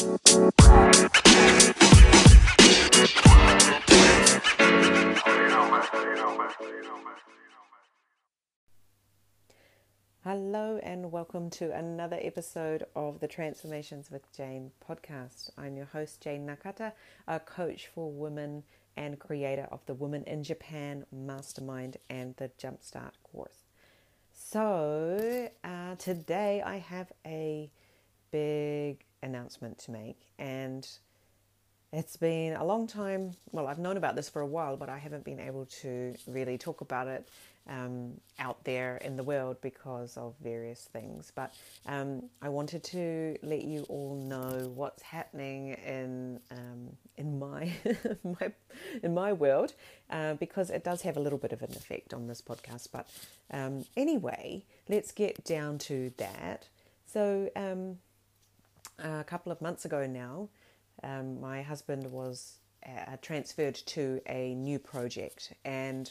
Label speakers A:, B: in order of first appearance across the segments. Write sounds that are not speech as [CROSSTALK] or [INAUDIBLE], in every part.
A: Hello, and welcome to another episode of the Transformations with Jane podcast. I'm your host, Jane Nakata, a coach for women and creator of the Women in Japan Mastermind and the Jumpstart course. So, uh, today I have a big announcement to make, and it's been a long time. Well, I've known about this for a while, but I haven't been able to really talk about it um, out there in the world because of various things. But um, I wanted to let you all know what's happening in um, in my [LAUGHS] my in my world uh, because it does have a little bit of an effect on this podcast. But um, anyway, let's get down to that. So um, a couple of months ago now, um, my husband was uh, transferred to a new project and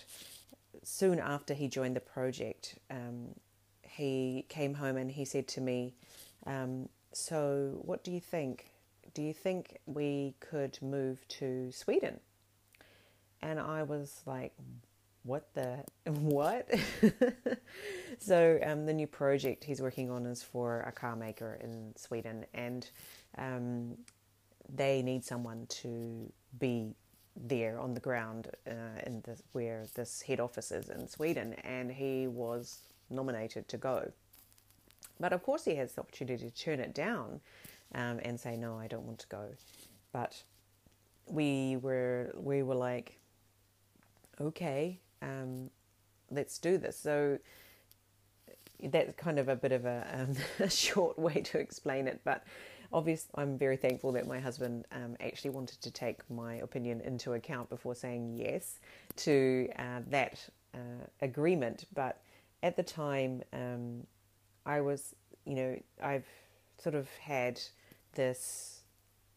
A: soon after he joined the project, um, he came home and he said to me, um, So, what do you think? Do you think we could move to Sweden? And I was like, What the? [LAUGHS] What? [LAUGHS] so, um, the new project he's working on is for a car maker in Sweden, and um, they need someone to be there on the ground uh, in the, where this head office is in Sweden, and he was nominated to go. But of course, he has the opportunity to turn it down um, and say, "No, I don't want to go." But we were we were like, "Okay, um, let's do this." So that's kind of a bit of a, um, [LAUGHS] a short way to explain it, but obviously, I'm very thankful that my husband um, actually wanted to take my opinion into account before saying yes to uh, that uh, agreement. But at the time, um, I was, you know, I've sort of had this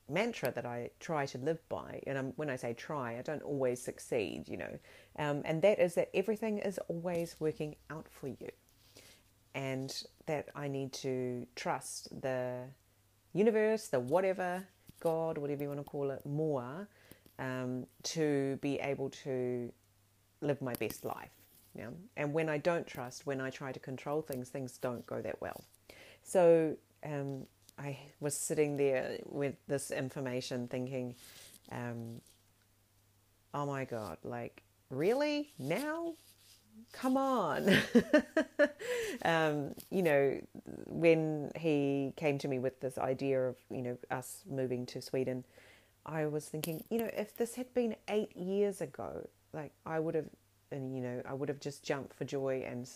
A: mantra that I try to live by. And I'm, when I say try, I don't always succeed, you know. Um, and that is that everything is always working out for you. And that I need to trust the universe, the whatever, God, whatever you want to call it, more um, to be able to live my best life. Yeah? And when I don't trust, when I try to control things, things don't go that well. So um, I was sitting there with this information thinking, um, oh my God, like, really? Now? come on. [LAUGHS] um, you know, when he came to me with this idea of, you know, us moving to Sweden, I was thinking, you know, if this had been eight years ago, like I would have, and you know, I would have just jumped for joy and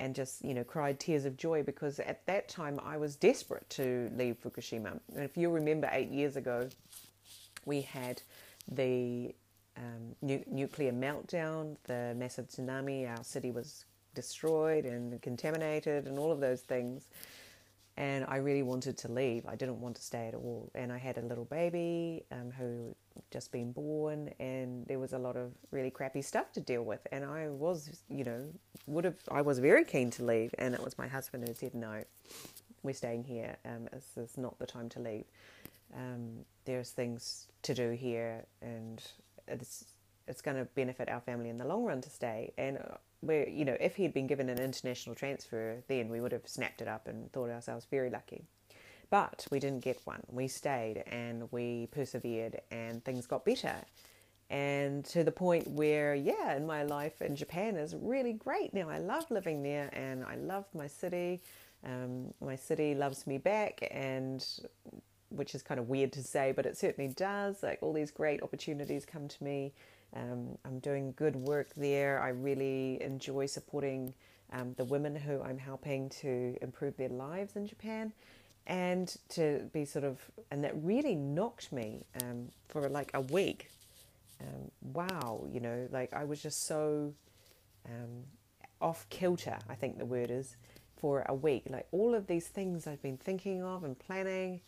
A: and just you know cried tears of joy because at that time I was desperate to leave Fukushima. And if you remember, eight years ago, we had the um, nu- nuclear meltdown, the massive tsunami, our city was destroyed and contaminated, and all of those things. And I really wanted to leave. I didn't want to stay at all. And I had a little baby um, who just been born, and there was a lot of really crappy stuff to deal with. And I was, you know, would have. I was very keen to leave, and it was my husband who said no. We're staying here. Um, this is not the time to leave. Um, there's things to do here, and it's it's going to benefit our family in the long run to stay. And we you know, if he had been given an international transfer, then we would have snapped it up and thought ourselves very lucky. But we didn't get one. We stayed and we persevered, and things got better. And to the point where, yeah, in my life in Japan is really great now. I love living there, and I love my city. Um, my city loves me back, and which is kind of weird to say, but it certainly does. Like all these great opportunities come to me. Um, I'm doing good work there. I really enjoy supporting um, the women who I'm helping to improve their lives in Japan. And to be sort of, and that really knocked me um, for like a week. Um, wow, you know, like I was just so um, off kilter, I think the word is, for a week. Like all of these things I've been thinking of and planning,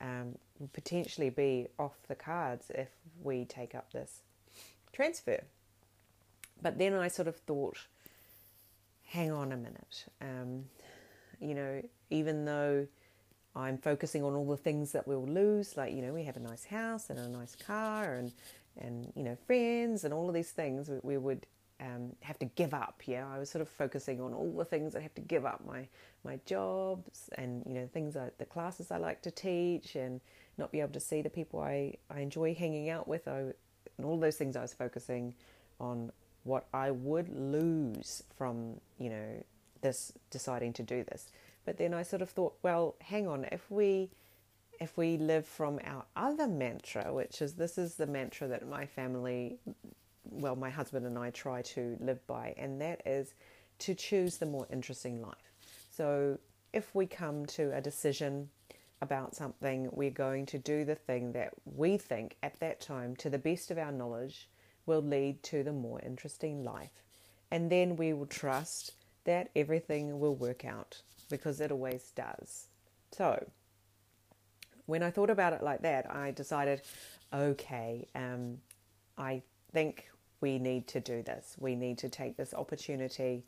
A: um, potentially be off the cards if we take up this transfer. But then I sort of thought, hang on a minute. Um, you know, even though I'm focusing on all the things that we'll lose, like you know, we have a nice house and a nice car and and you know friends and all of these things we, we would um, have to give up. Yeah, I was sort of focusing on all the things I have to give up my my jobs and you know things like the classes I like to teach and not be able to see the people I, I enjoy hanging out with. I, and all those things I was focusing on what I would lose from you know this deciding to do this. But then I sort of thought, well, hang on, if we if we live from our other mantra, which is this is the mantra that my family, well, my husband and I try to live by, and that is to choose the more interesting life. So if we come to a decision about something, we're going to do the thing that we think at that time, to the best of our knowledge, will lead to the more interesting life. And then we will trust that everything will work out because it always does. So, when I thought about it like that, I decided, okay, um, I think we need to do this. We need to take this opportunity.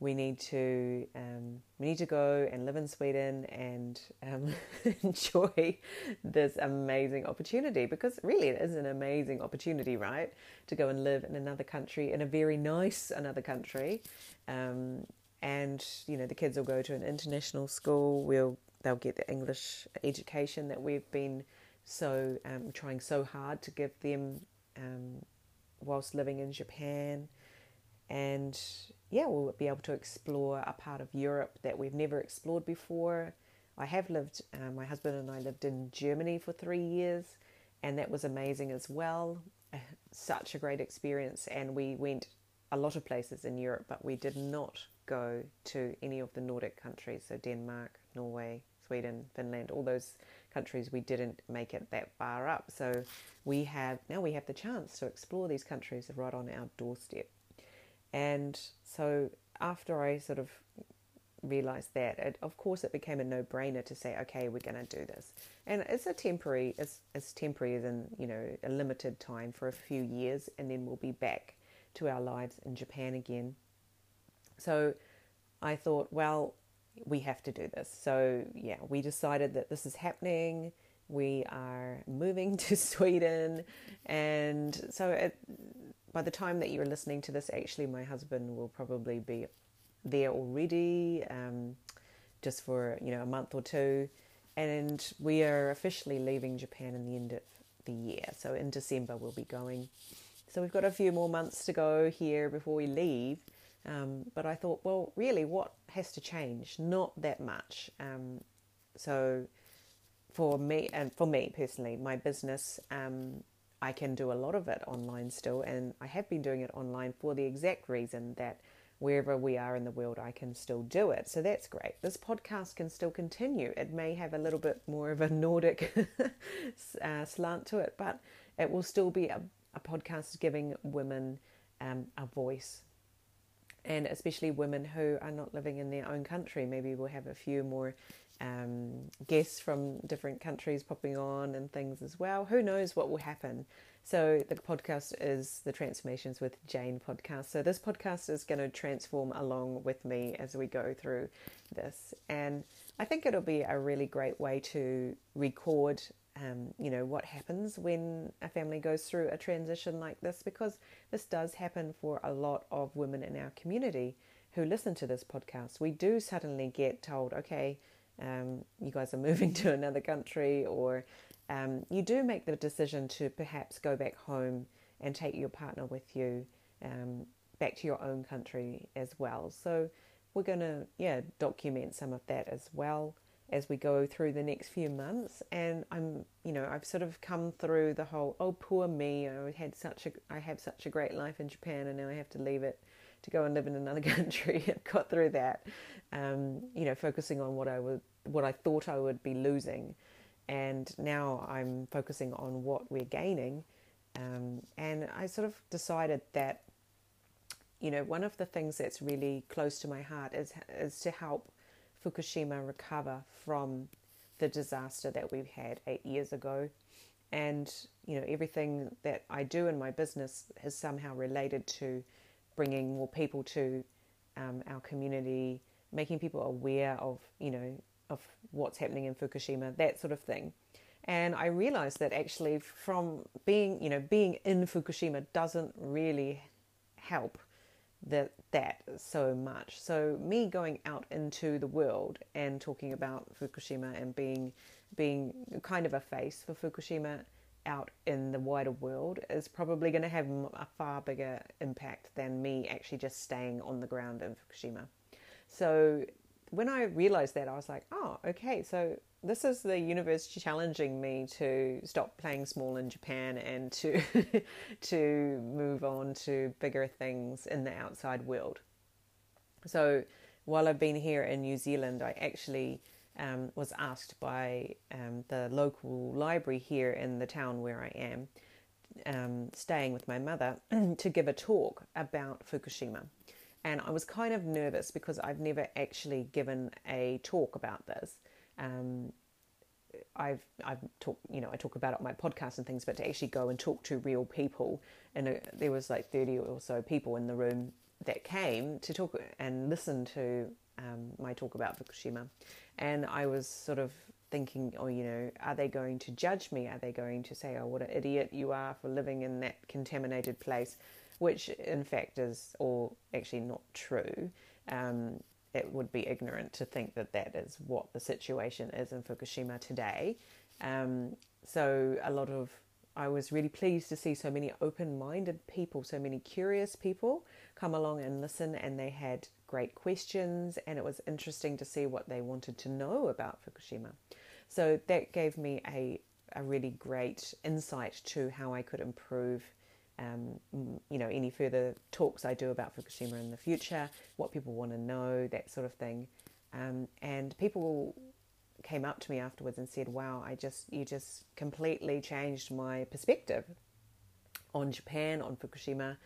A: We need to um, we need to go and live in Sweden and um, [LAUGHS] enjoy this amazing opportunity because really it is an amazing opportunity, right? To go and live in another country, in a very nice another country, um, and you know the kids will go to an international school. We'll they'll get the English education that we've been so um, trying so hard to give them um, whilst living in Japan, and yeah, we'll be able to explore a part of Europe that we've never explored before. I have lived, uh, my husband and I lived in Germany for three years, and that was amazing as well. [LAUGHS] Such a great experience, and we went a lot of places in Europe, but we did not go to any of the Nordic countries, so Denmark, Norway, Sweden, Finland, all those countries we didn't make it that far up. So we have now we have the chance to explore these countries right on our doorstep. And so after I sort of realized that, it, of course, it became a no-brainer to say, okay, we're going to do this. And it's a temporary, it's, it's temporary as in you know a limited time for a few years, and then we'll be back to our lives in Japan again. So I thought, well, we have to do this. So, yeah, we decided that this is happening. We are moving [LAUGHS] to Sweden. And so, it, by the time that you're listening to this, actually, my husband will probably be there already, um, just for you know a month or two. And we are officially leaving Japan in the end of the year. So, in December, we'll be going. So, we've got a few more months to go here before we leave. Um, but I thought, well, really, what has to change? Not that much. Um, so for me, and for me personally, my business, um, I can do a lot of it online still, and I have been doing it online for the exact reason that wherever we are in the world, I can still do it. So that's great. This podcast can still continue. It may have a little bit more of a Nordic [LAUGHS] uh, slant to it, but it will still be a, a podcast giving women um, a voice and especially women who are not living in their own country. Maybe we'll have a few more um, guests from different countries popping on and things as well. Who knows what will happen? So, the podcast is the Transformations with Jane podcast. So, this podcast is going to transform along with me as we go through this. And I think it'll be a really great way to record um, you know, what happens when a family goes through a transition like this, because this does happen for a lot of women in our community who listen to this podcast. We do suddenly get told, okay, um, you guys are [LAUGHS] moving to another country, or um, you do make the decision to perhaps go back home and take your partner with you um, back to your own country as well. So we're going to, yeah, document some of that as well as we go through the next few months. And I'm, you know, I've sort of come through the whole, oh, poor me. I had such a, I have such a great life in Japan, and now I have to leave it to go and live in another [LAUGHS] country. I've got through that, um, you know, focusing on what I would, what I thought I would be losing, and now I'm focusing on what we're gaining. Um, and I sort of decided that, you know, one of the things that's really close to my heart is is to help Fukushima recover from the disaster that we've had eight years ago. And, you know, everything that I do in my business is somehow related to bringing more people to um, our community, making people aware of, you know, of what's happening in Fukushima, that sort of thing. And I realized that actually, from being you know being in Fukushima doesn't really help that that so much. So me going out into the world and talking about Fukushima and being being kind of a face for Fukushima out in the wider world is probably going to have a far bigger impact than me actually just staying on the ground in Fukushima. So when I realized that, I was like, oh, okay, so this is the universe challenging me to stop playing small in Japan and to [LAUGHS] to move on to bigger things in the outside world. So while I've been here in New Zealand, I actually um, was asked by um, the local library here in the town where I am, um, staying with my mother, [CLEARS THROAT] to give a talk about Fukushima. And I was kind of nervous because I've never actually given a talk about this. Um, I've I've talked you know I talk about it on my podcast and things, but to actually go and talk to real people, and uh, there was like thirty or so people in the room that came to talk and listen to um, my talk about Fukushima, and I was sort of thinking, oh, you know, are they going to judge me? Are they going to say, oh, what an idiot you are for living in that contaminated place? Which, in fact, is all actually not true. Um, it would be ignorant to think that that is what the situation is in Fukushima today. Um, so, a lot of I was really pleased to see so many open minded people, so many curious people come along and listen, and they had great questions, and it was interesting to see what they wanted to know about Fukushima. So that gave me a, a really great insight to how I could improve. Um, you know, any further talks I do about Fukushima in the future, what people want to know, that sort of thing. Um, and people came up to me afterwards and said, "Wow, I just you just completely changed my perspective on Japan, on Fukushima."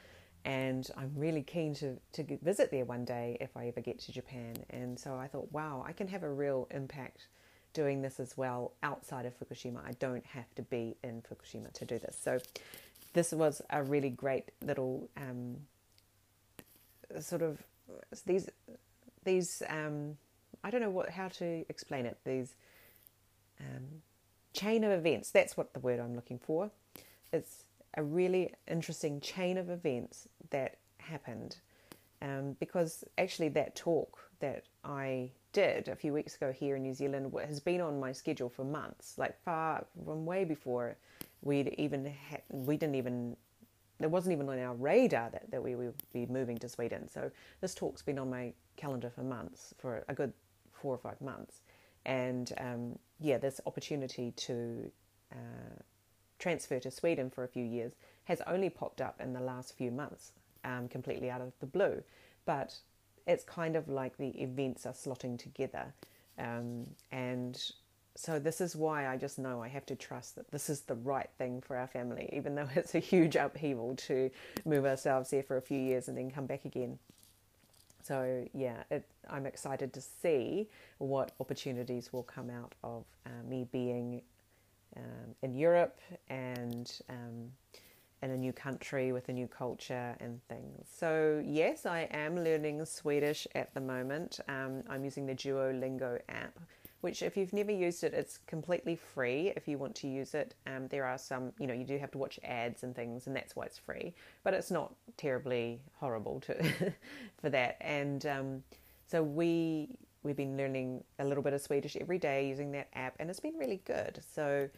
A: and I'm really keen to, to visit there one day if I ever get to Japan. And so I thought, wow, I can have a real impact doing this as well outside of Fukushima. I don't have to be in Fukushima to do this. So this was a really great little um, sort of these these um, I don't know what how to explain it. These um, chain of events. That's what the word I'm looking for. It's a really interesting chain of events that happened um, because actually that talk that I did a few weeks ago here in New Zealand has been on my schedule for months, like far from way before we'd even had, we didn't even it wasn't even on our radar that, that we would be moving to Sweden. So this talk's been on my calendar for months, for a good four or five months, and um, yeah, this opportunity to uh, transfer to Sweden for a few years has only popped up in the last few months, um, completely out of the blue. But it's kind of like the events are slotting together. Um, and so this is why I just know I have to trust that this is the right thing for our family, even though [LAUGHS] it's a huge upheaval to move ourselves there for a few years and then come back again. So yeah, it, I'm excited to see what opportunities will come out of uh, me being um, in Europe and um, in a new country with a new culture and things. So, yes, I am learning Swedish at the moment. Um, I'm using the Duolingo app, which, if you've never used it, it's completely free if you want to use it. Um, there are some, you know, you do have to watch ads and things, and that's why it's free, but it's not terribly horrible to [LAUGHS] for that. And um, so, we we've been learning a little bit of Swedish every day using that app, and it's been really good. So,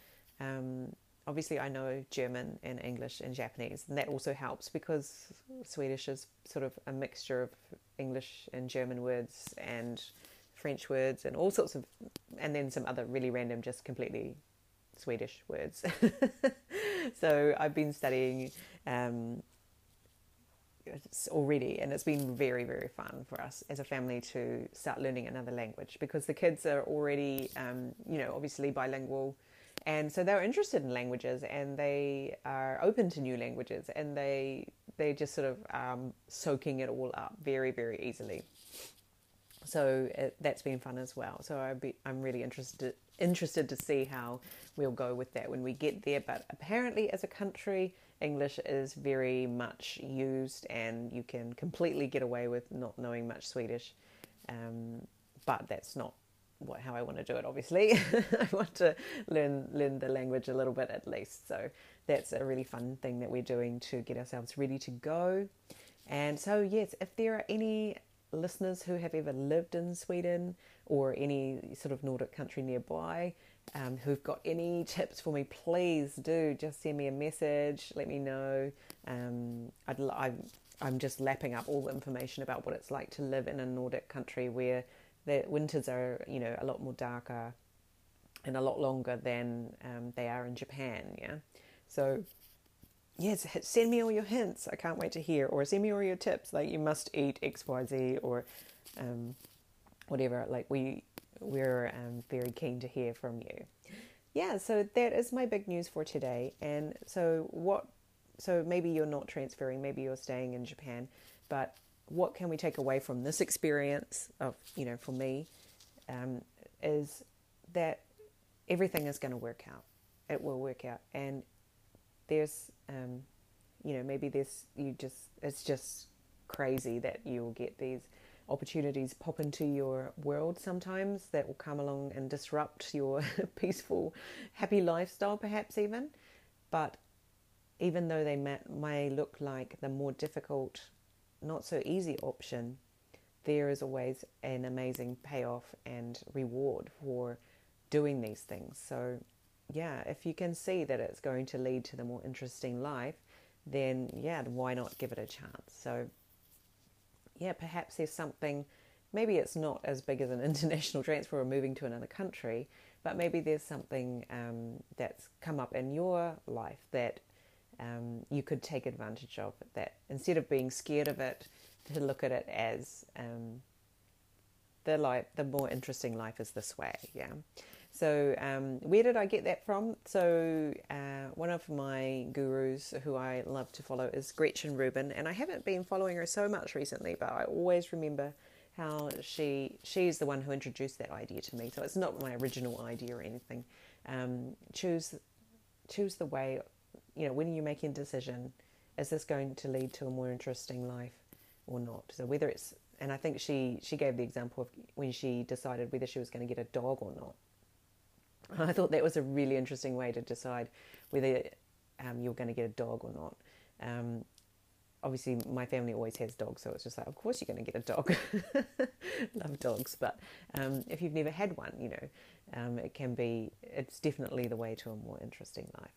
A: um, obviously, I know German and English and Japanese, and that also helps because Swedish is sort of a mixture of English and German words and French words and all sorts of, and then some other really random, just completely Swedish words. [LAUGHS] so I've been studying um, already, and it's been very, very fun for us as a family to start learning another language because the kids are already, um, you know, obviously bilingual. And so they're interested in languages and they are open to new languages and they they just sort of um, soaking it all up very, very easily. So it, that's been fun as well. So i be, I'm really interested interested to see how we'll go with that when we get there. But apparently, as a country, English is very much used, and you can completely get away with not knowing much Swedish. Um, but that's not what how I want to do it. Obviously, [LAUGHS] I want to learn learn the language a little bit at least. So that's a really fun thing that we're doing to get ourselves ready to go. And so yes, if there are any listeners who have ever lived in Sweden or any sort of Nordic country nearby um, who've got any tips for me, please do just send me a message. Let me know. Um, i I'm just lapping up all the information about what it's like to live in a Nordic country where the winters are, you know, a lot more darker and a lot longer than um, they are in Japan. Yeah, so yes, send me all your hints. I can't wait to hear, or send me all your tips. Like you must eat X, Y, Z, or um, whatever. Like we we're um, very keen to hear from you. Yeah, so that is my big news for today. And so what? So maybe you're not transferring. Maybe you're staying in Japan, but what can we take away from this experience of you know for me um, is that everything is going to work out. It will work out, and there's um, you know maybe this you just it's just crazy that you'll get these opportunities pop into your world sometimes that will come along and disrupt your [LAUGHS] peaceful happy lifestyle perhaps even. But even though they may, may look like the more difficult not so easy option there is always an amazing payoff and reward for doing these things. So yeah, if you can see that it's going to lead to the more interesting life, then yeah, why not give it a chance? So, yeah, perhaps there's something, maybe it's not as big as an [LAUGHS] international transfer or moving to another country, but maybe there's something um, that's come up in your life that um, you could take advantage of. That instead of being scared of it, to look at it as um, the life, the more interesting life is this way. Yeah. So, um, where did I get that from? So, uh, one of my gurus who I love to follow is Gretchen Rubin, and I haven't been following her so much recently, but I always remember how she she's the one who introduced that idea to me. So it's not my original idea or anything. Um, choose choose the way, you know, when you're making a decision, is this going to lead to a more interesting life or not? So whether it's and I think she she gave the example of when she decided whether she was going to get a dog or not [LAUGHS] I thought that was a really interesting way to decide whether um, you're going to get a dog or not. Um, obviously, my family always has dogs, so it's just like, of course, you're going to get a dog. [LAUGHS] Love dogs, but um, if you've never had one, you know, um, it can be, it's definitely the way to a more interesting life.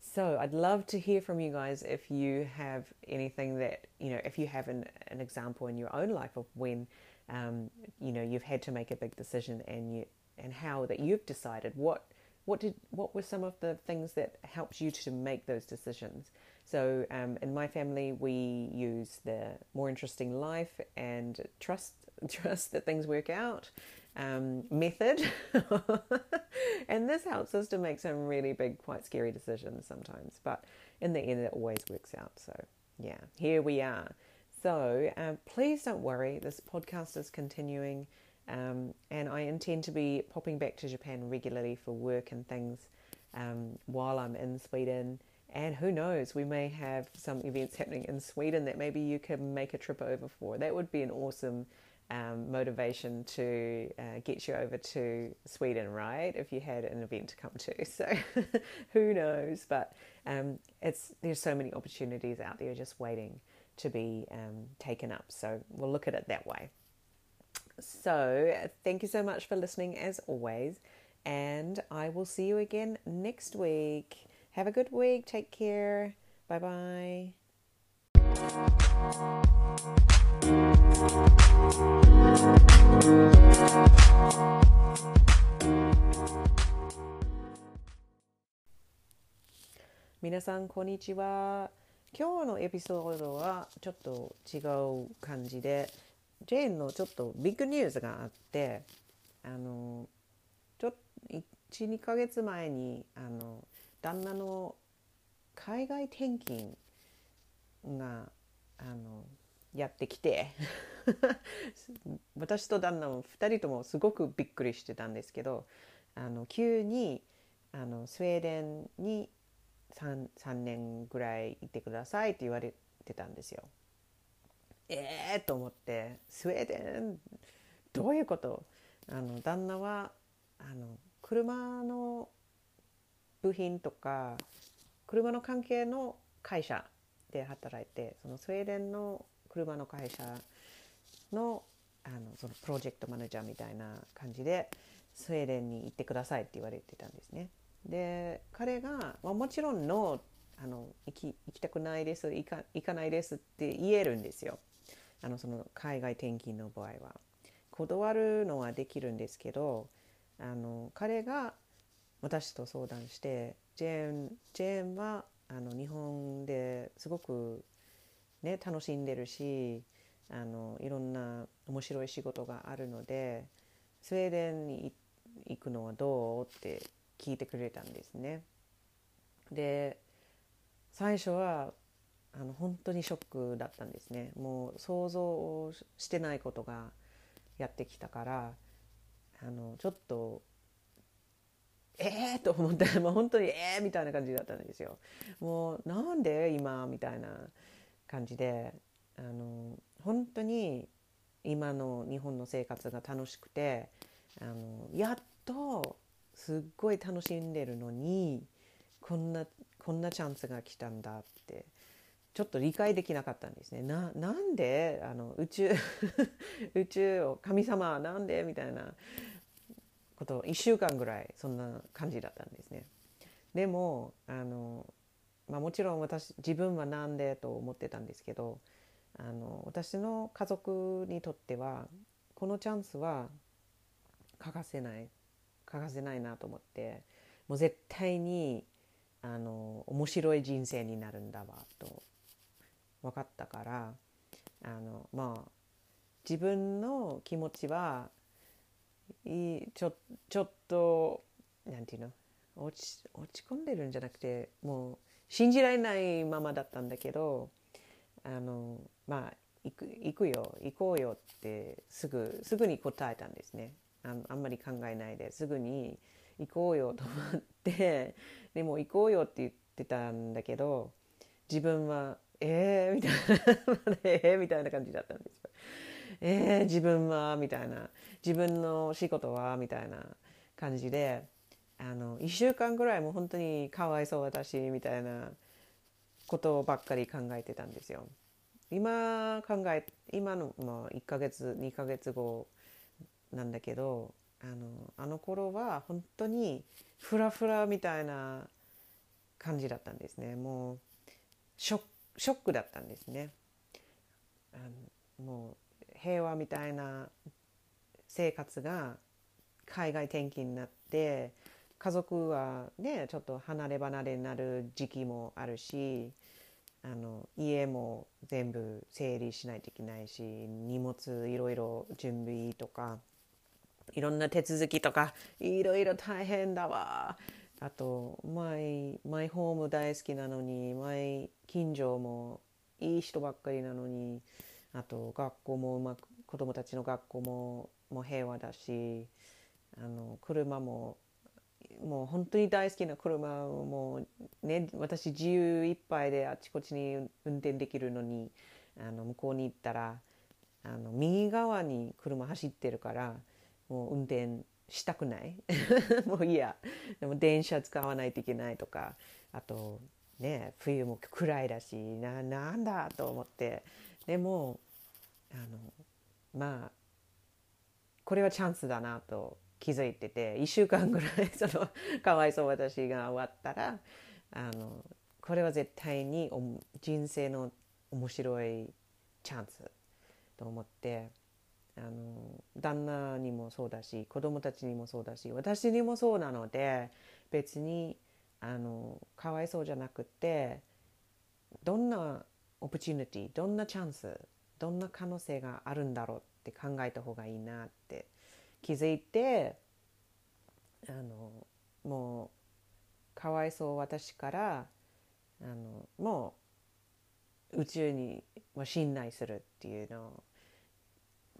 A: So I'd love to hear from you guys if you have anything that, you know, if you have an, an example in your own life of when, um, you know, you've had to make a big decision and you, and how that you've decided what what did what were some of the things that helped you to make those decisions? So um, in my family we use the more interesting life and trust [LAUGHS] trust that things work out um, method. [LAUGHS] And this helps us to make some really big quite scary decisions sometimes but in the end it always works out. So yeah here we are. So um, please don't worry. This podcast is continuing um, and I intend to be popping back to Japan regularly for work and things um, while I'm in Sweden. And who knows, we may have some events happening in Sweden that maybe you can make a trip over for. That would be an awesome um, motivation to uh, get you over to Sweden, right? If you had an event to come to. [LAUGHS] So who knows? But um, it's there's so many opportunities out there just waiting to be um, taken up. So we'll look at it that way. So, thank you so much for listening as always, and I will see you again next week. Have a good week. Take care. Bye bye. 皆さんこんにちは今日のエピソードはちょっと違う感じで ジェーンのちょっとビッグニュースがあってあのちょ12ヶ月前にあの旦那の海外転勤があのやってきて [LAUGHS] 私と旦那も2人ともすごくびっくりしてたんですけどあの急にあのスウェーデンに 3, 3年ぐらいいてくださいって言われてたんですよ。ええー、と思ってスウェーデンどういうこと？あの旦那はあの車の部品とか車の関係の会社で働いてそのスウェーデンの車の会社のあのそのプロジェクトマネージャーみたいな感じでスウェーデンに行ってくださいって言われてたんですね。で彼が、まあ、もちろんのあの行き行きたくないです行か行かないですって言えるんですよあのその海外転勤の場合は。断るのはできるんですけどあの彼が私と相談してジェーンジェーンはあの日本ですごく、ね、楽しんでるしあのいろんな面白い仕事があるのでスウェーデンに行くのはどうって聞いてくれたんですね。で最初はあの本当にショックだったんですね。もう想像してないことがやってきたからあのちょっとえーと思って [LAUGHS] もう本当にえーみたいな感じだったんですよ。もうなんで今みたいな感じであの本当に今の日本の生活が楽しくてあのやっとすっごい楽しんでるのにこんなこんなチャンスが来たんだってちょっと理解できなかったんですね。ななんであの宇宙 [LAUGHS] 宇宙を神様なんでみたいなことを1週間ぐらいそんな感じだったんですね。でもあの、まあ、もちろん私自分はなんでと思ってたんですけどあの私の家族にとってはこのチャンスは欠かせない欠かせないなと思ってもう絶対にあの面白い人生になるんだわと分かったからあのまあ自分の気持ちはいちょちょっとなんていうの落ち落ち込んでるんじゃなくてもう信じられないままだったんだけどあのまあ行く行くよ行こうよってすぐすぐに答えたんですね。ああんまり考えないですぐに行こうよと思ってでも行こうよって言ってたんだけど自分はえーみたいな [LAUGHS] えーみたいな感じだったんですよ。えー、自分はみたいな自分の仕事はみたいな感じであの1週間ぐらいも本当にかわいそう私みたいなことばっかり考えてたんですよ。今考え今の、まあ、1ヶ月2ヶ月後なんだけどあのあの頃は本当にフラフラみたいな感じだったんですねもうショショックだったんですね。あのもう平和みたいな生活が海外転勤になって家族はねちょっと離れ離れになる時期もあるしあの家も全部整理しないといけないし荷物いろいろ準備とかいろんな手続きとかいろいろ大変だわ。あとマイマイホーム大好きなのにマイ近所もいい人ばっかりなのにあと学校もうまく子供たちの学校ももう平和だしあの車ももう本当に大好きな車をもうね私自由いっぱいであちこちに運転できるのにあの向こうに行ったらあの右側に車走ってるからもう運転したくない？[LAUGHS] もういいや。でも電車使わないといけないとか。あとね冬も暗いだしななんだと思って。でもあのまあこれはチャンスだなと気づいてて。1週間ぐらい [LAUGHS] そのかわいそう私が終わったらあのこれは絶対に人生の面白いチャンスと思って。あの旦那にもそうだし子供たちにもそうだし私にもそうなので別にあのかわいそうじゃなくてどんなオプチュニティどんなチャンスどんな可能性があるんだろうって考えた方がいいなって気づいてあのもうかわいそう私からあのもう宇宙に信頼するっていうのを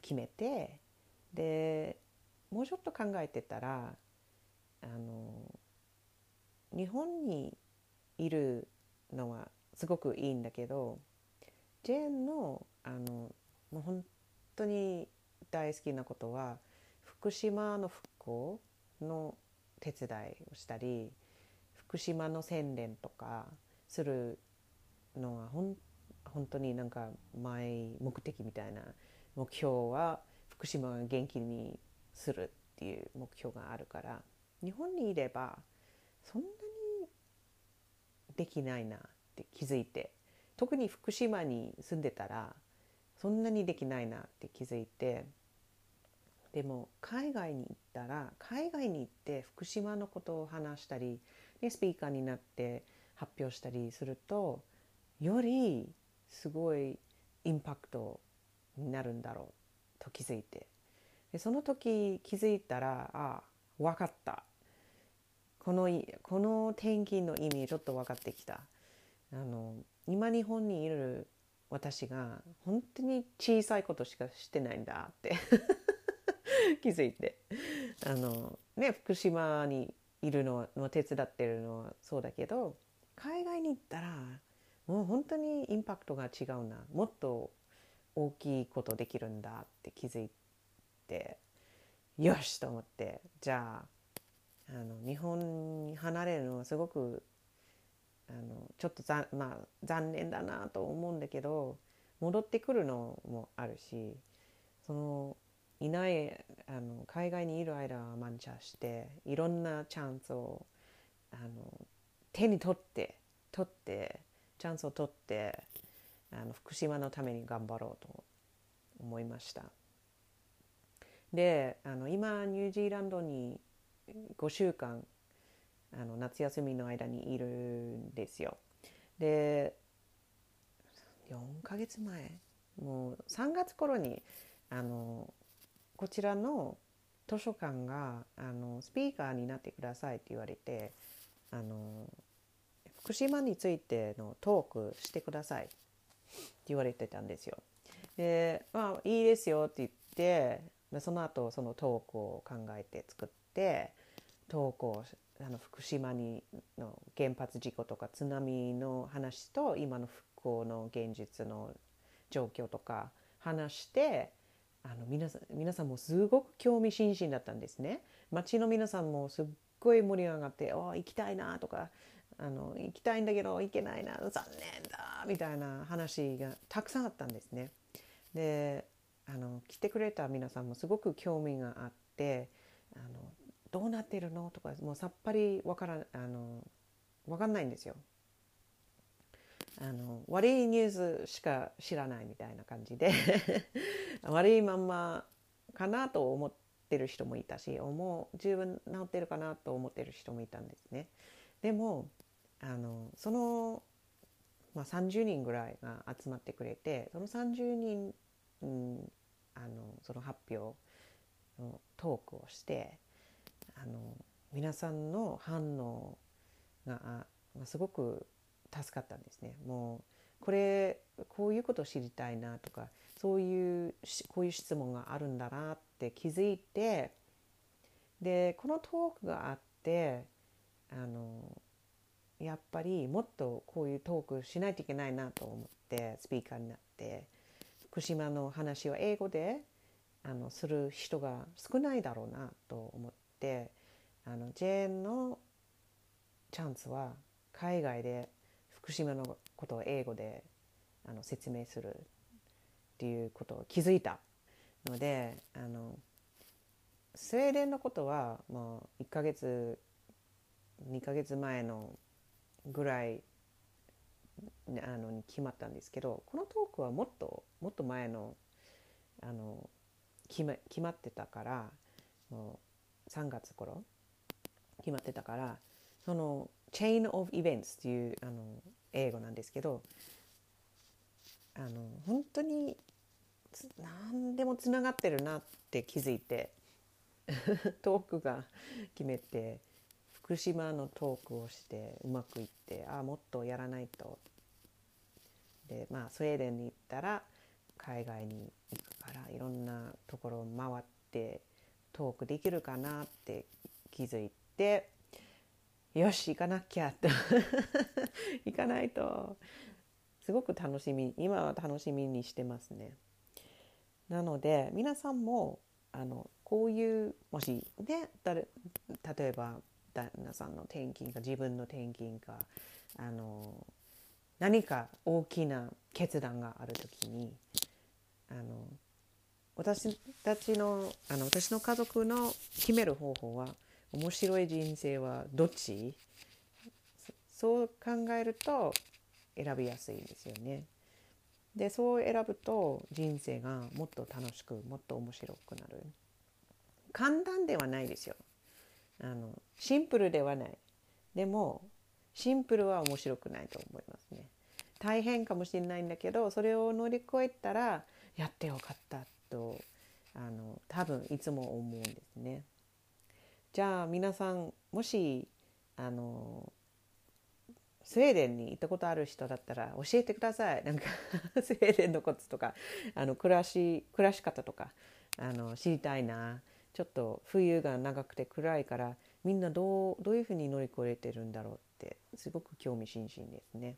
A: 決めてでもうちょっと考えてたらあの日本にいるのはすごくいいんだけどジェーンのあのもう本当に大好きなことは福島の復興の手伝いをしたり福島の宣伝とかするのは本当になんか前目的みたいな目標は福島が元気にするっていう目標があるから日本にいればそんなにできないなって気づいて特に福島に住んでたらそんなにできないなって気づいてでも海外に行ったら海外に行って福島のことを話したり、ね、スピーカーになって発表したりするとよりすごいインパクトになるんだろうと気づいて。でその時気づいたらああ分かった。このこの転勤の意味ちょっと分かってきた。あの今日本にいる私が本当に小さいことしかしてないんだって。[LAUGHS] 気づいて。あのね福島にいるのの手伝ってるのはそうだけど海外に行ったらもう本当にインパクトが違うな。もっと大きいことできるんだって気づいてよしと思ってじゃああの日本に離れるのはすごくあのちょっとざ、まあ、残念だなと思うんだけど戻ってくるのもあるしそのいないあの海外にいる間はマンチャしていろんなチャンスをあの手に取って取ってチャンスを取ってあの福島のために頑張ろうと思いました。であの今ニュージーランドに5週間あの夏休みの間にいるんですよ。で4ヶ月前？もう3月頃にあのこちらの図書館があのスピーカーになってくださいって言われてあの福島についてのトークしてください。言われてたんですよ。でまあいいですよって言ってその後そのトークを考えて作ってトークをあの福島にの原発事故とか津波の話と今の復興の現実の状況とか話してあの皆さん皆さんもすごく興味津々だったんですね。町の皆さんもすっごい盛り上がって「お行きたいな」とかあの行きたいんだけど行けないな残念だみたいな話がたくさんあったんですね。であの来てくれた皆さんもすごく興味があってあのどうなってるの？とかもうさっぱりわからあの分かんないんですよ。あの悪いニュースしか知らないみたいな感じで [LAUGHS] 悪いまんまかなと思ってる人もいたし思う十分治ってるかなと思ってる人もいたんですね。でもあのその、まあ、30人ぐらいが集まってくれてその30人、うん、あのその発表のトークをしてあの皆さんの反応がすごく助かったんですね。もうこれこういうことを知りたいなとかそういうこういう質問があるんだなって気づいてでこのトークがあってあのやっぱりもっとこういうトークしないといけないなと思ってスピーカーになって福島の話を英語であのする人が少ないだろうなと思ってあのジェーンのチャンスは海外で福島のことを英語であの説明するっていうことを気づいたのであのスウェーデンのことはもう1ヶ月2ヶ月前のぐらいあの決まったんですけどこのトークはもっともっと前のあの決ま決まってたからもう3月頃決まってたからその「Chain of Events」っていうあの英語なんですけどあの本当に何でもつながってるなって気づいて [LAUGHS] トークが決めて福島のトークをしてうまくいってああもっとやらないと。でまあスウェーデンに行ったら海外に行くからいろんなところを回ってトークできるかなって気づいてよし行かなきゃ。と [LAUGHS] 行かないと。すごく楽しみ今は楽しみにしてますね。なので皆さんもあのこういうもしね誰例えば旦那さんの転勤か自分の転勤かあの何か大きな決断がある時にあの私たちのあの私の家族の決める方法は面白い人生はどっち？そう考えると選びやすいですよね。でそう選ぶと人生がもっと楽しくもっと面白くなる。簡単ではないですよ。あのシンプルではない。でもシンプルは面白くないと思いますね。大変かもしれないんだけどそれを乗り越えたらやってよかったとあの多分いつも思うんですね。じゃあ皆さんもしあのスウェーデンに行ったことある人だったら教えてください。なんか [LAUGHS] スウェーデンのコツとかあの暮らし暮らし方とかあの知りたいな。ちょっと冬が長くて暗いからみんなどうどういうふうに乗り越えてるんだろうってすごく興味津々ですね。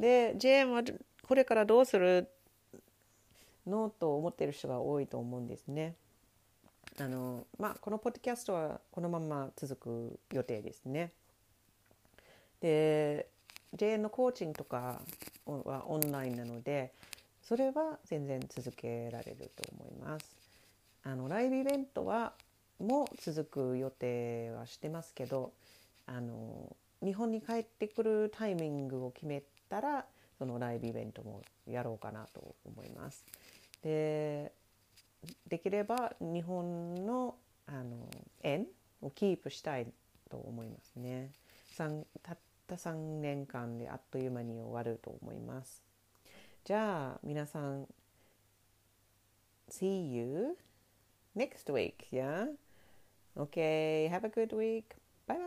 A: でジェーンはこれからどうするのと思ってる人が多いと思うんですね。あのまあ、このポッドキャストはこのまま続く予定ですね。で JN のコーチングとかはオンラインなのでそれは全然続けられると思います。あのライブイベントはも続く予定はしてますけどあの日本に帰ってくるタイミングを決めたらそのライブイベントもやろうかなと思います。でできれば日本のあの円をキープしたいと思いますね。たった3年間であっという間に終わると思います。じゃあ皆さん See you next week. Yeah. Okay. Have a good week. Bye bye.